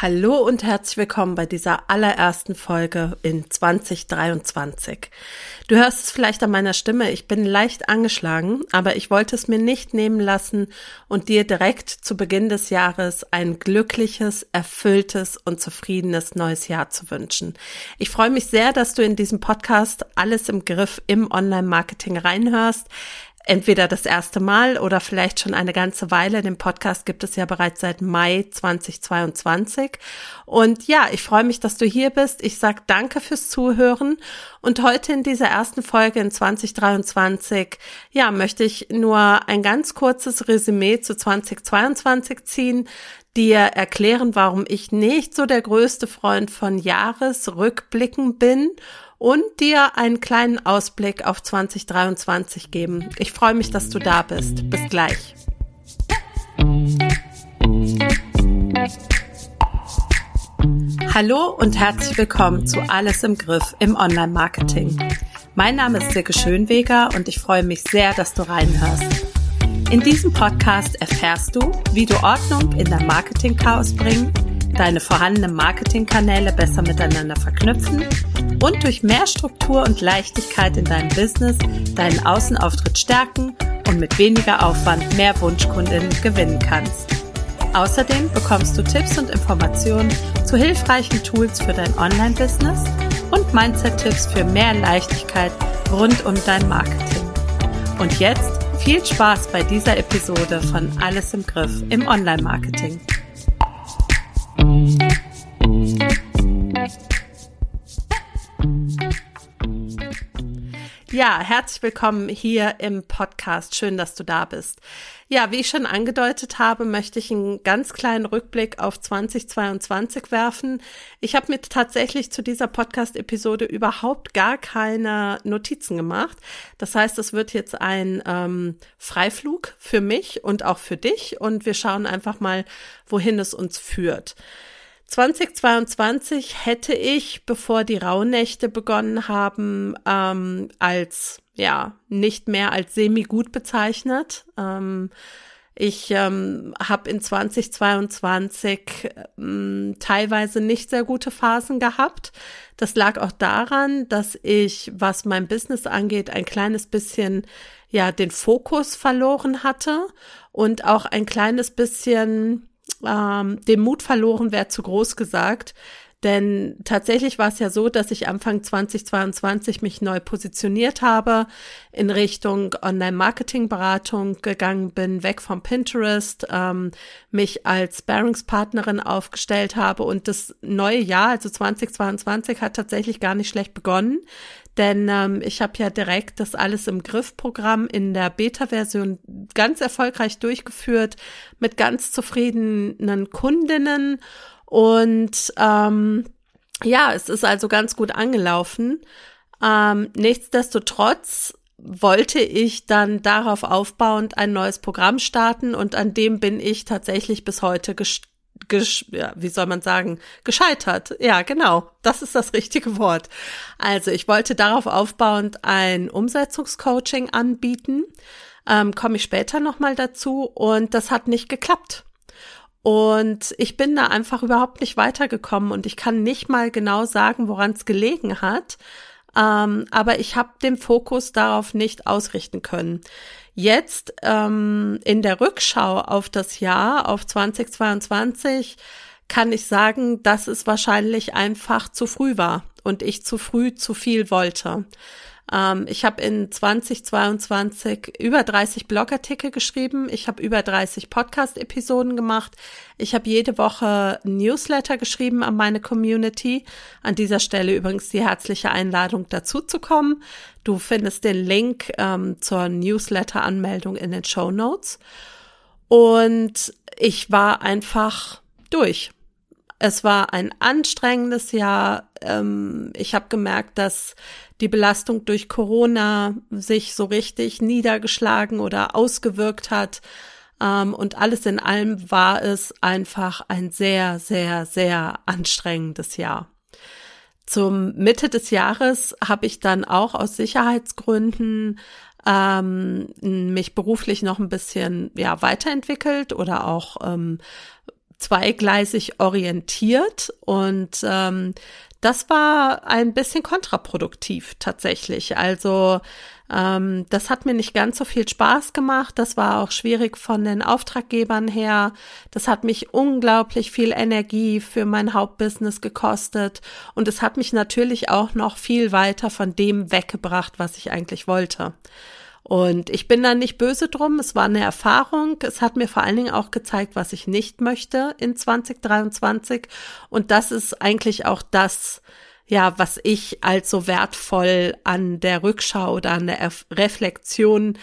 Hallo und herzlich willkommen bei dieser allerersten Folge in 2023. Du hörst es vielleicht an meiner Stimme, ich bin leicht angeschlagen, aber ich wollte es mir nicht nehmen lassen und dir direkt zu Beginn des Jahres ein glückliches, erfülltes und zufriedenes neues Jahr zu wünschen. Ich freue mich sehr, dass du in diesem Podcast alles im Griff im Online-Marketing reinhörst entweder das erste Mal oder vielleicht schon eine ganze Weile. Den Podcast gibt es ja bereits seit Mai 2022. Und ja, ich freue mich, dass du hier bist. Ich sag danke fürs Zuhören. Und heute in dieser ersten Folge in 2023, ja, möchte ich nur ein ganz kurzes Resümee zu 2022 ziehen dir erklären, warum ich nicht so der größte Freund von Jahresrückblicken bin und dir einen kleinen Ausblick auf 2023 geben. Ich freue mich, dass du da bist. Bis gleich. Hallo und herzlich willkommen zu Alles im Griff im Online-Marketing. Mein Name ist Silke Schönweger und ich freue mich sehr, dass du reinhörst. In diesem Podcast erfährst du, wie du Ordnung in dein Marketing-Chaos bringen deine vorhandenen Marketingkanäle besser miteinander verknüpfen und durch mehr Struktur und Leichtigkeit in deinem Business deinen Außenauftritt stärken und mit weniger Aufwand mehr Wunschkundinnen gewinnen kannst. Außerdem bekommst du Tipps und Informationen zu hilfreichen Tools für dein Online-Business und Mindset-Tipps für mehr Leichtigkeit rund um dein Marketing. Und jetzt viel Spaß bei dieser Episode von Alles im Griff im Online-Marketing. Ja, herzlich willkommen hier im Podcast. Schön, dass du da bist. Ja, wie ich schon angedeutet habe, möchte ich einen ganz kleinen Rückblick auf 2022 werfen. Ich habe mir tatsächlich zu dieser Podcast-Episode überhaupt gar keine Notizen gemacht. Das heißt, es wird jetzt ein ähm, Freiflug für mich und auch für dich und wir schauen einfach mal, wohin es uns führt. 2022 hätte ich, bevor die Rauhnächte begonnen haben, ähm, als ja nicht mehr als semi gut bezeichnet. Ähm, ich ähm, habe in 2022 ähm, teilweise nicht sehr gute Phasen gehabt. Das lag auch daran, dass ich, was mein Business angeht, ein kleines bisschen ja den Fokus verloren hatte und auch ein kleines bisschen ähm, dem Mut verloren wäre zu groß gesagt. Denn tatsächlich war es ja so, dass ich Anfang 2022 mich neu positioniert habe, in Richtung Online-Marketing-Beratung gegangen bin, weg vom Pinterest, ähm, mich als Bearingspartnerin aufgestellt habe und das neue Jahr, also 2022, hat tatsächlich gar nicht schlecht begonnen. Denn ähm, ich habe ja direkt das alles im Griff-Programm in der Beta-Version ganz erfolgreich durchgeführt mit ganz zufriedenen Kundinnen. Und ähm, ja, es ist also ganz gut angelaufen. Ähm, nichtsdestotrotz wollte ich dann darauf aufbauend ein neues Programm starten und an dem bin ich tatsächlich bis heute ja, wie soll man sagen, gescheitert. Ja, genau. Das ist das richtige Wort. Also ich wollte darauf aufbauend ein Umsetzungscoaching anbieten. Ähm, Komme ich später nochmal dazu. Und das hat nicht geklappt. Und ich bin da einfach überhaupt nicht weitergekommen und ich kann nicht mal genau sagen, woran es gelegen hat. Ähm, aber ich habe den Fokus darauf nicht ausrichten können. Jetzt ähm, in der Rückschau auf das Jahr, auf 2022, kann ich sagen, dass es wahrscheinlich einfach zu früh war und ich zu früh zu viel wollte. Ähm, ich habe in 2022 über 30 Blogartikel geschrieben. Ich habe über 30 Podcast-Episoden gemacht. Ich habe jede Woche Newsletter geschrieben an meine Community. An dieser Stelle übrigens die herzliche Einladung dazu zu kommen. Du findest den Link ähm, zur Newsletter-Anmeldung in den Show Notes. Und ich war einfach durch. Es war ein anstrengendes Jahr. Ähm, ich habe gemerkt, dass die Belastung durch Corona sich so richtig niedergeschlagen oder ausgewirkt hat. Ähm, und alles in allem war es einfach ein sehr, sehr, sehr anstrengendes Jahr. Zum Mitte des Jahres habe ich dann auch aus Sicherheitsgründen ähm, mich beruflich noch ein bisschen ja weiterentwickelt oder auch ähm, zweigleisig orientiert und ähm, das war ein bisschen kontraproduktiv tatsächlich. Also ähm, das hat mir nicht ganz so viel Spaß gemacht. Das war auch schwierig von den Auftraggebern her. Das hat mich unglaublich viel Energie für mein Hauptbusiness gekostet. Und es hat mich natürlich auch noch viel weiter von dem weggebracht, was ich eigentlich wollte. Und ich bin da nicht böse drum. Es war eine Erfahrung. Es hat mir vor allen Dingen auch gezeigt, was ich nicht möchte in 2023. Und das ist eigentlich auch das, ja, was ich als so wertvoll an der Rückschau oder an der Reflexion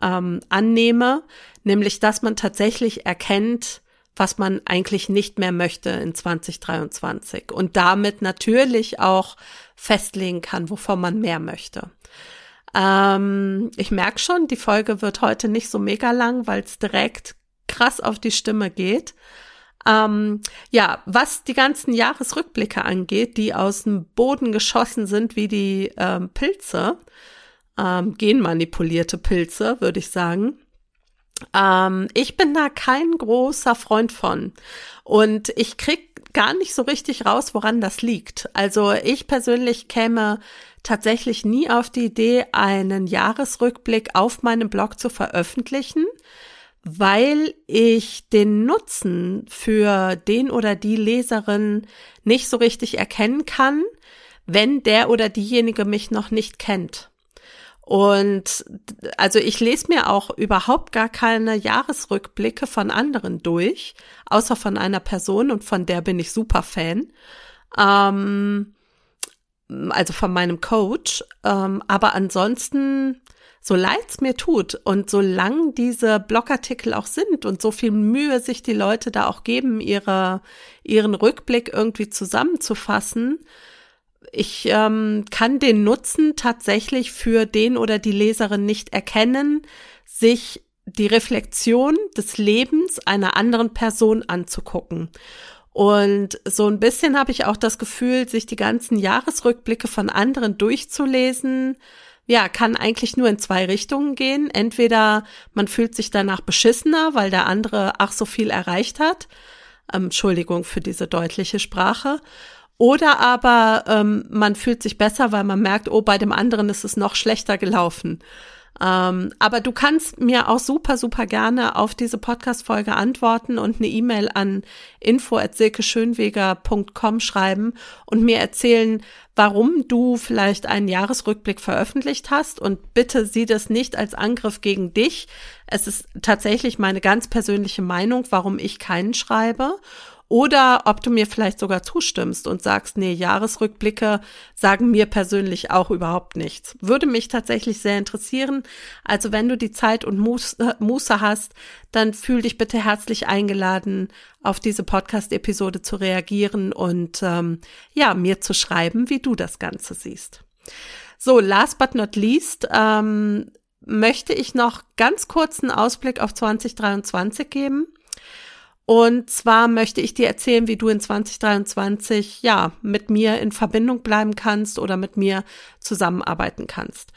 ähm, annehme, nämlich dass man tatsächlich erkennt, was man eigentlich nicht mehr möchte in 2023 und damit natürlich auch festlegen kann, wovon man mehr möchte. Ähm, ich merke schon, die Folge wird heute nicht so mega lang, weil es direkt krass auf die Stimme geht. Ähm, ja, was die ganzen Jahresrückblicke angeht, die aus dem Boden geschossen sind wie die ähm, Pilze, ähm, genmanipulierte Pilze, würde ich sagen. Ähm, ich bin da kein großer Freund von. Und ich krieg gar nicht so richtig raus, woran das liegt. Also ich persönlich käme tatsächlich nie auf die Idee, einen Jahresrückblick auf meinem Blog zu veröffentlichen, weil ich den Nutzen für den oder die Leserin nicht so richtig erkennen kann, wenn der oder diejenige mich noch nicht kennt. Und also ich lese mir auch überhaupt gar keine Jahresrückblicke von anderen durch, außer von einer Person und von der bin ich super Fan. Ähm, also von meinem Coach. Ähm, aber ansonsten, so leid's mir tut und solange diese Blogartikel auch sind und so viel Mühe sich die Leute da auch geben, ihre, ihren Rückblick irgendwie zusammenzufassen, ich ähm, kann den Nutzen tatsächlich für den oder die Leserin nicht erkennen, sich die Reflexion des Lebens einer anderen Person anzugucken. Und so ein bisschen habe ich auch das Gefühl, sich die ganzen Jahresrückblicke von anderen durchzulesen, ja, kann eigentlich nur in zwei Richtungen gehen. Entweder man fühlt sich danach beschissener, weil der andere ach so viel erreicht hat. Ähm, Entschuldigung für diese deutliche Sprache. Oder aber ähm, man fühlt sich besser, weil man merkt, oh, bei dem anderen ist es noch schlechter gelaufen. Ähm, aber du kannst mir auch super, super gerne auf diese Podcast-Folge antworten und eine E-Mail an info.silkeschönweger.com schreiben und mir erzählen, warum du vielleicht einen Jahresrückblick veröffentlicht hast. Und bitte sieh das nicht als Angriff gegen dich. Es ist tatsächlich meine ganz persönliche Meinung, warum ich keinen schreibe oder ob du mir vielleicht sogar zustimmst und sagst, nee, Jahresrückblicke sagen mir persönlich auch überhaupt nichts. Würde mich tatsächlich sehr interessieren. Also wenn du die Zeit und Muße hast, dann fühl dich bitte herzlich eingeladen, auf diese Podcast-Episode zu reagieren und ähm, ja, mir zu schreiben, wie du das Ganze siehst. So, last but not least, ähm, möchte ich noch ganz kurzen Ausblick auf 2023 geben. Und zwar möchte ich dir erzählen, wie du in 2023 ja mit mir in Verbindung bleiben kannst oder mit mir zusammenarbeiten kannst.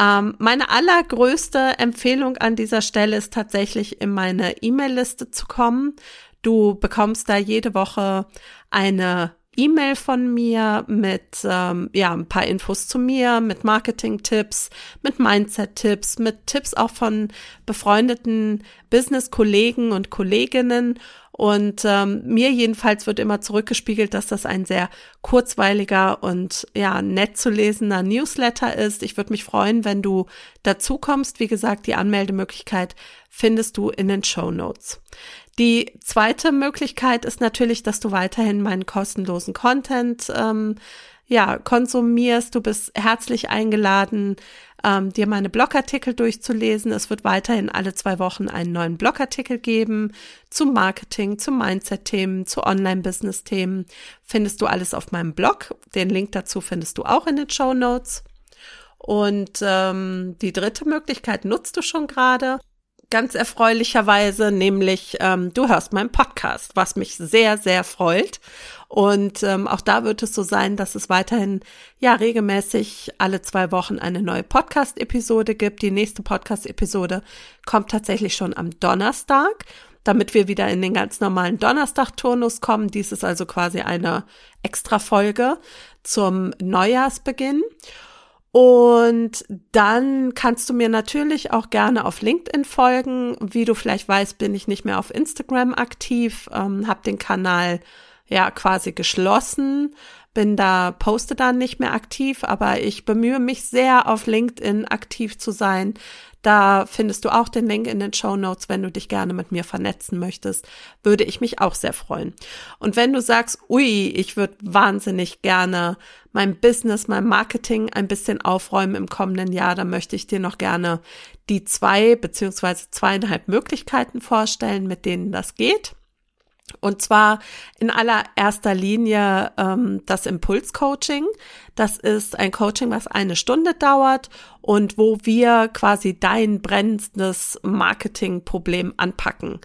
Ähm, meine allergrößte Empfehlung an dieser Stelle ist tatsächlich in meine E-Mail-Liste zu kommen. Du bekommst da jede Woche eine E-Mail von mir mit ähm, ja ein paar Infos zu mir, mit Marketing-Tipps, mit Mindset-Tipps, mit Tipps auch von befreundeten Business-Kollegen und Kolleginnen. Und ähm, mir jedenfalls wird immer zurückgespiegelt, dass das ein sehr kurzweiliger und ja nett zu lesender Newsletter ist. Ich würde mich freuen, wenn du dazu kommst. Wie gesagt, die Anmeldemöglichkeit findest du in den Show Notes. Die zweite Möglichkeit ist natürlich, dass du weiterhin meinen kostenlosen Content ähm, ja, konsumierst. Du bist herzlich eingeladen, ähm, dir meine Blogartikel durchzulesen. Es wird weiterhin alle zwei Wochen einen neuen Blogartikel geben zum Marketing, zu Mindset-Themen, zu Online-Business-Themen. Findest du alles auf meinem Blog. Den Link dazu findest du auch in den Show Notes. Und ähm, die dritte Möglichkeit nutzt du schon gerade ganz erfreulicherweise, nämlich ähm, du hörst meinen Podcast, was mich sehr, sehr freut. Und ähm, auch da wird es so sein, dass es weiterhin ja regelmäßig alle zwei Wochen eine neue Podcast-Episode gibt. Die nächste Podcast-Episode kommt tatsächlich schon am Donnerstag. damit wir wieder in den ganz normalen Donnerstag-Turnus kommen. Dies ist also quasi eine Extra-Folge zum Neujahrsbeginn. Und dann kannst du mir natürlich auch gerne auf LinkedIn folgen. Wie du vielleicht weißt, bin ich nicht mehr auf Instagram aktiv, ähm, habe den Kanal ja quasi geschlossen, bin da, poste da nicht mehr aktiv, aber ich bemühe mich sehr, auf LinkedIn aktiv zu sein. Da findest du auch den Link in den Show Notes, wenn du dich gerne mit mir vernetzen möchtest, würde ich mich auch sehr freuen. Und wenn du sagst, ui, ich würde wahnsinnig gerne mein Business, mein Marketing ein bisschen aufräumen im kommenden Jahr, dann möchte ich dir noch gerne die zwei beziehungsweise zweieinhalb Möglichkeiten vorstellen, mit denen das geht. Und zwar in allererster Linie ähm, das Impulscoaching. Das ist ein Coaching, was eine Stunde dauert und wo wir quasi dein brennendes Marketingproblem anpacken.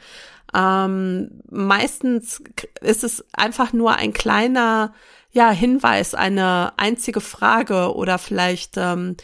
Ähm, meistens ist es einfach nur ein kleiner ja, Hinweis, eine einzige Frage oder vielleicht ähm,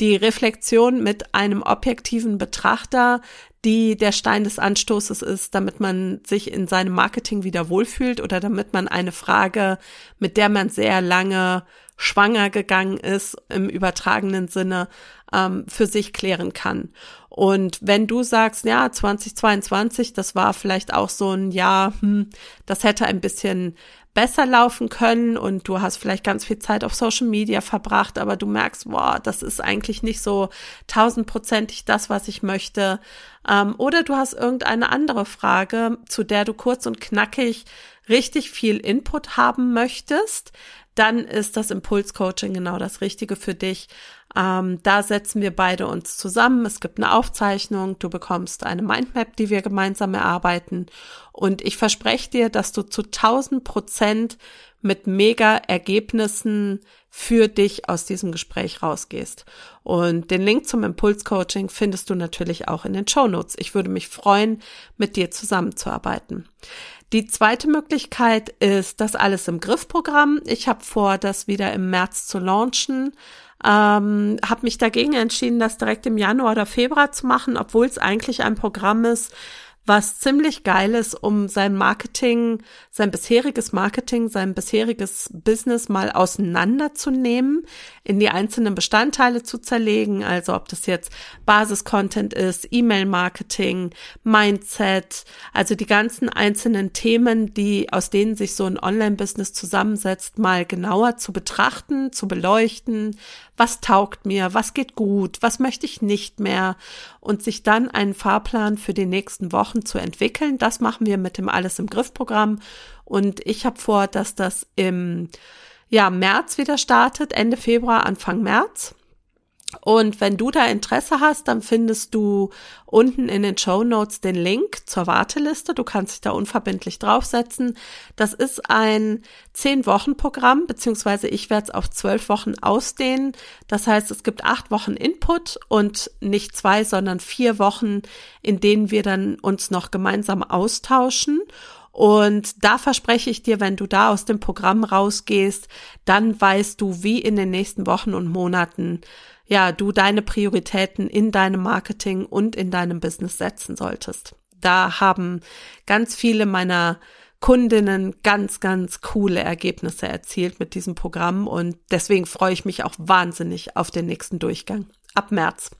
die Reflexion mit einem objektiven Betrachter, die der Stein des Anstoßes ist, damit man sich in seinem Marketing wieder wohlfühlt oder damit man eine Frage, mit der man sehr lange schwanger gegangen ist, im übertragenen Sinne, ähm, für sich klären kann. Und wenn du sagst, ja, 2022, das war vielleicht auch so ein Jahr, hm, das hätte ein bisschen besser laufen können und du hast vielleicht ganz viel Zeit auf Social Media verbracht, aber du merkst, boah, das ist eigentlich nicht so tausendprozentig das, was ich möchte. Ähm, oder du hast irgendeine andere Frage, zu der du kurz und knackig richtig viel Input haben möchtest, dann ist das Impulscoaching genau das Richtige für dich. Ähm, da setzen wir beide uns zusammen. Es gibt eine Aufzeichnung. Du bekommst eine Mindmap, die wir gemeinsam erarbeiten. Und ich verspreche dir, dass du zu 1000 Prozent mit mega Ergebnissen für dich aus diesem Gespräch rausgehst. Und den Link zum Impulscoaching findest du natürlich auch in den Show Notes. Ich würde mich freuen, mit dir zusammenzuarbeiten. Die zweite Möglichkeit ist das alles im Griffprogramm. Ich habe vor, das wieder im März zu launchen. Ähm, habe mich dagegen entschieden, das direkt im Januar oder Februar zu machen, obwohl es eigentlich ein Programm ist, was ziemlich geil ist, um sein Marketing, sein bisheriges Marketing, sein bisheriges Business mal auseinanderzunehmen, in die einzelnen Bestandteile zu zerlegen. Also ob das jetzt Basiscontent ist, E-Mail-Marketing, Mindset, also die ganzen einzelnen Themen, die aus denen sich so ein Online-Business zusammensetzt, mal genauer zu betrachten, zu beleuchten, was taugt mir, was geht gut, was möchte ich nicht mehr und sich dann einen Fahrplan für die nächsten Wochen zu entwickeln. Das machen wir mit dem Alles im Griff Programm und ich habe vor, dass das im ja, März wieder startet, Ende Februar, Anfang März. Und wenn du da Interesse hast, dann findest du unten in den Show Notes den Link zur Warteliste. Du kannst dich da unverbindlich draufsetzen. Das ist ein zehn Wochen Programm, beziehungsweise ich werde es auf zwölf Wochen ausdehnen. Das heißt, es gibt acht Wochen Input und nicht zwei, sondern vier Wochen, in denen wir dann uns noch gemeinsam austauschen. Und da verspreche ich dir, wenn du da aus dem Programm rausgehst, dann weißt du, wie in den nächsten Wochen und Monaten ja, du deine Prioritäten in deinem Marketing und in deinem Business setzen solltest. Da haben ganz viele meiner Kundinnen ganz, ganz coole Ergebnisse erzielt mit diesem Programm und deswegen freue ich mich auch wahnsinnig auf den nächsten Durchgang ab März.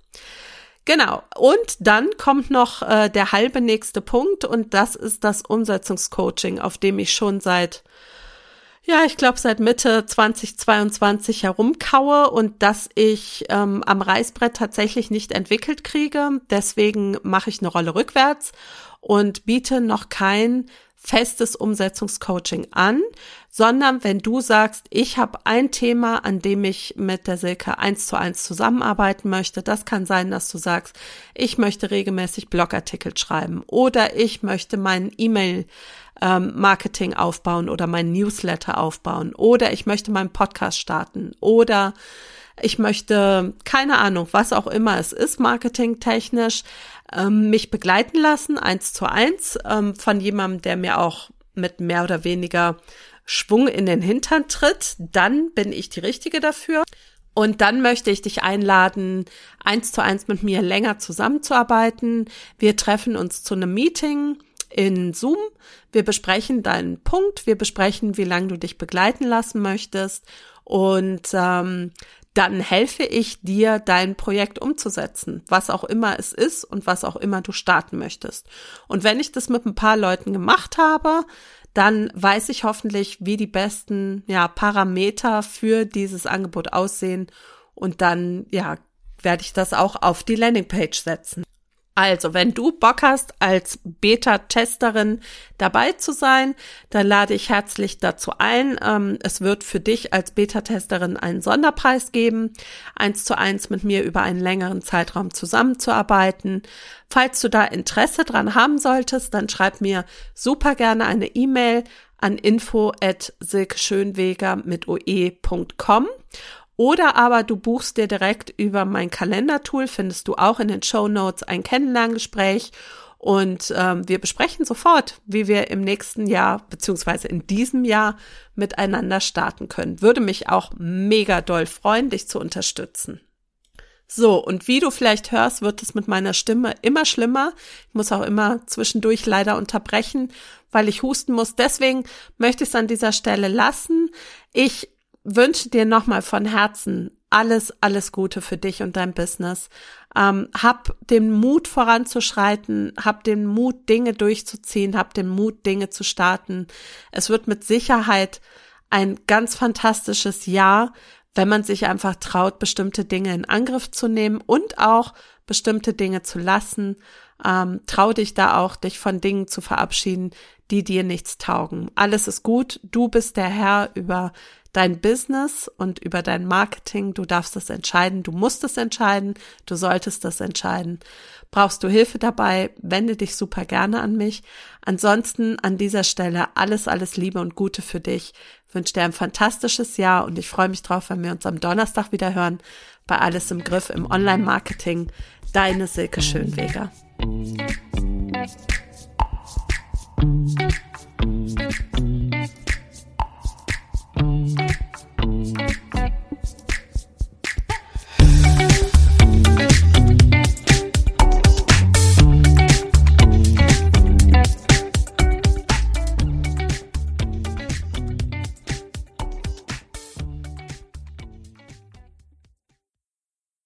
Genau. Und dann kommt noch äh, der halbe nächste Punkt und das ist das Umsetzungscoaching, auf dem ich schon seit ja, ich glaube seit Mitte 2022 herumkaue und dass ich ähm, am Reißbrett tatsächlich nicht entwickelt kriege. Deswegen mache ich eine Rolle rückwärts und biete noch kein festes Umsetzungscoaching an, sondern wenn du sagst, ich habe ein Thema, an dem ich mit der Silke eins zu eins zusammenarbeiten möchte, das kann sein, dass du sagst, ich möchte regelmäßig Blogartikel schreiben oder ich möchte meinen E-Mail ähm, Marketing aufbauen oder mein Newsletter aufbauen oder ich möchte meinen Podcast starten oder ich möchte, keine Ahnung, was auch immer es ist, marketingtechnisch, ähm, mich begleiten lassen, eins zu eins, ähm, von jemandem, der mir auch mit mehr oder weniger Schwung in den Hintern tritt, dann bin ich die Richtige dafür. Und dann möchte ich dich einladen, eins zu eins mit mir länger zusammenzuarbeiten. Wir treffen uns zu einem Meeting in Zoom. Wir besprechen deinen Punkt, wir besprechen, wie lange du dich begleiten lassen möchtest und ähm, dann helfe ich dir, dein Projekt umzusetzen, was auch immer es ist und was auch immer du starten möchtest. Und wenn ich das mit ein paar Leuten gemacht habe, dann weiß ich hoffentlich, wie die besten ja, Parameter für dieses Angebot aussehen und dann ja werde ich das auch auf die Landingpage setzen. Also, wenn du Bock hast, als Beta-Testerin dabei zu sein, dann lade ich herzlich dazu ein. Ähm, es wird für dich als Beta-Testerin einen Sonderpreis geben, eins zu eins mit mir über einen längeren Zeitraum zusammenzuarbeiten. Falls du da Interesse dran haben solltest, dann schreib mir super gerne eine E-Mail an info at silkeschönweger mit oe.com oder aber du buchst dir direkt über mein Kalendertool, findest du auch in den Show Notes ein Kennenlerngespräch und ähm, wir besprechen sofort, wie wir im nächsten Jahr beziehungsweise in diesem Jahr miteinander starten können. Würde mich auch mega doll freuen, dich zu unterstützen. So, und wie du vielleicht hörst, wird es mit meiner Stimme immer schlimmer. Ich muss auch immer zwischendurch leider unterbrechen, weil ich husten muss. Deswegen möchte ich es an dieser Stelle lassen. Ich wünsche dir nochmal von Herzen alles, alles Gute für dich und dein Business. Ähm, hab den Mut voranzuschreiten, hab den Mut, Dinge durchzuziehen, hab den Mut, Dinge zu starten. Es wird mit Sicherheit ein ganz fantastisches Jahr, wenn man sich einfach traut, bestimmte Dinge in Angriff zu nehmen und auch bestimmte Dinge zu lassen. Ähm, trau dich da auch, dich von Dingen zu verabschieden, die dir nichts taugen. Alles ist gut. Du bist der Herr über dein Business und über dein Marketing. Du darfst es entscheiden, du musst es entscheiden, du solltest es entscheiden. Brauchst du Hilfe dabei, wende dich super gerne an mich. Ansonsten an dieser Stelle alles, alles Liebe und Gute für dich. Ich wünsche dir ein fantastisches Jahr und ich freue mich drauf, wenn wir uns am Donnerstag wieder hören bei Alles im Griff im Online-Marketing. Deine Silke Schönweger.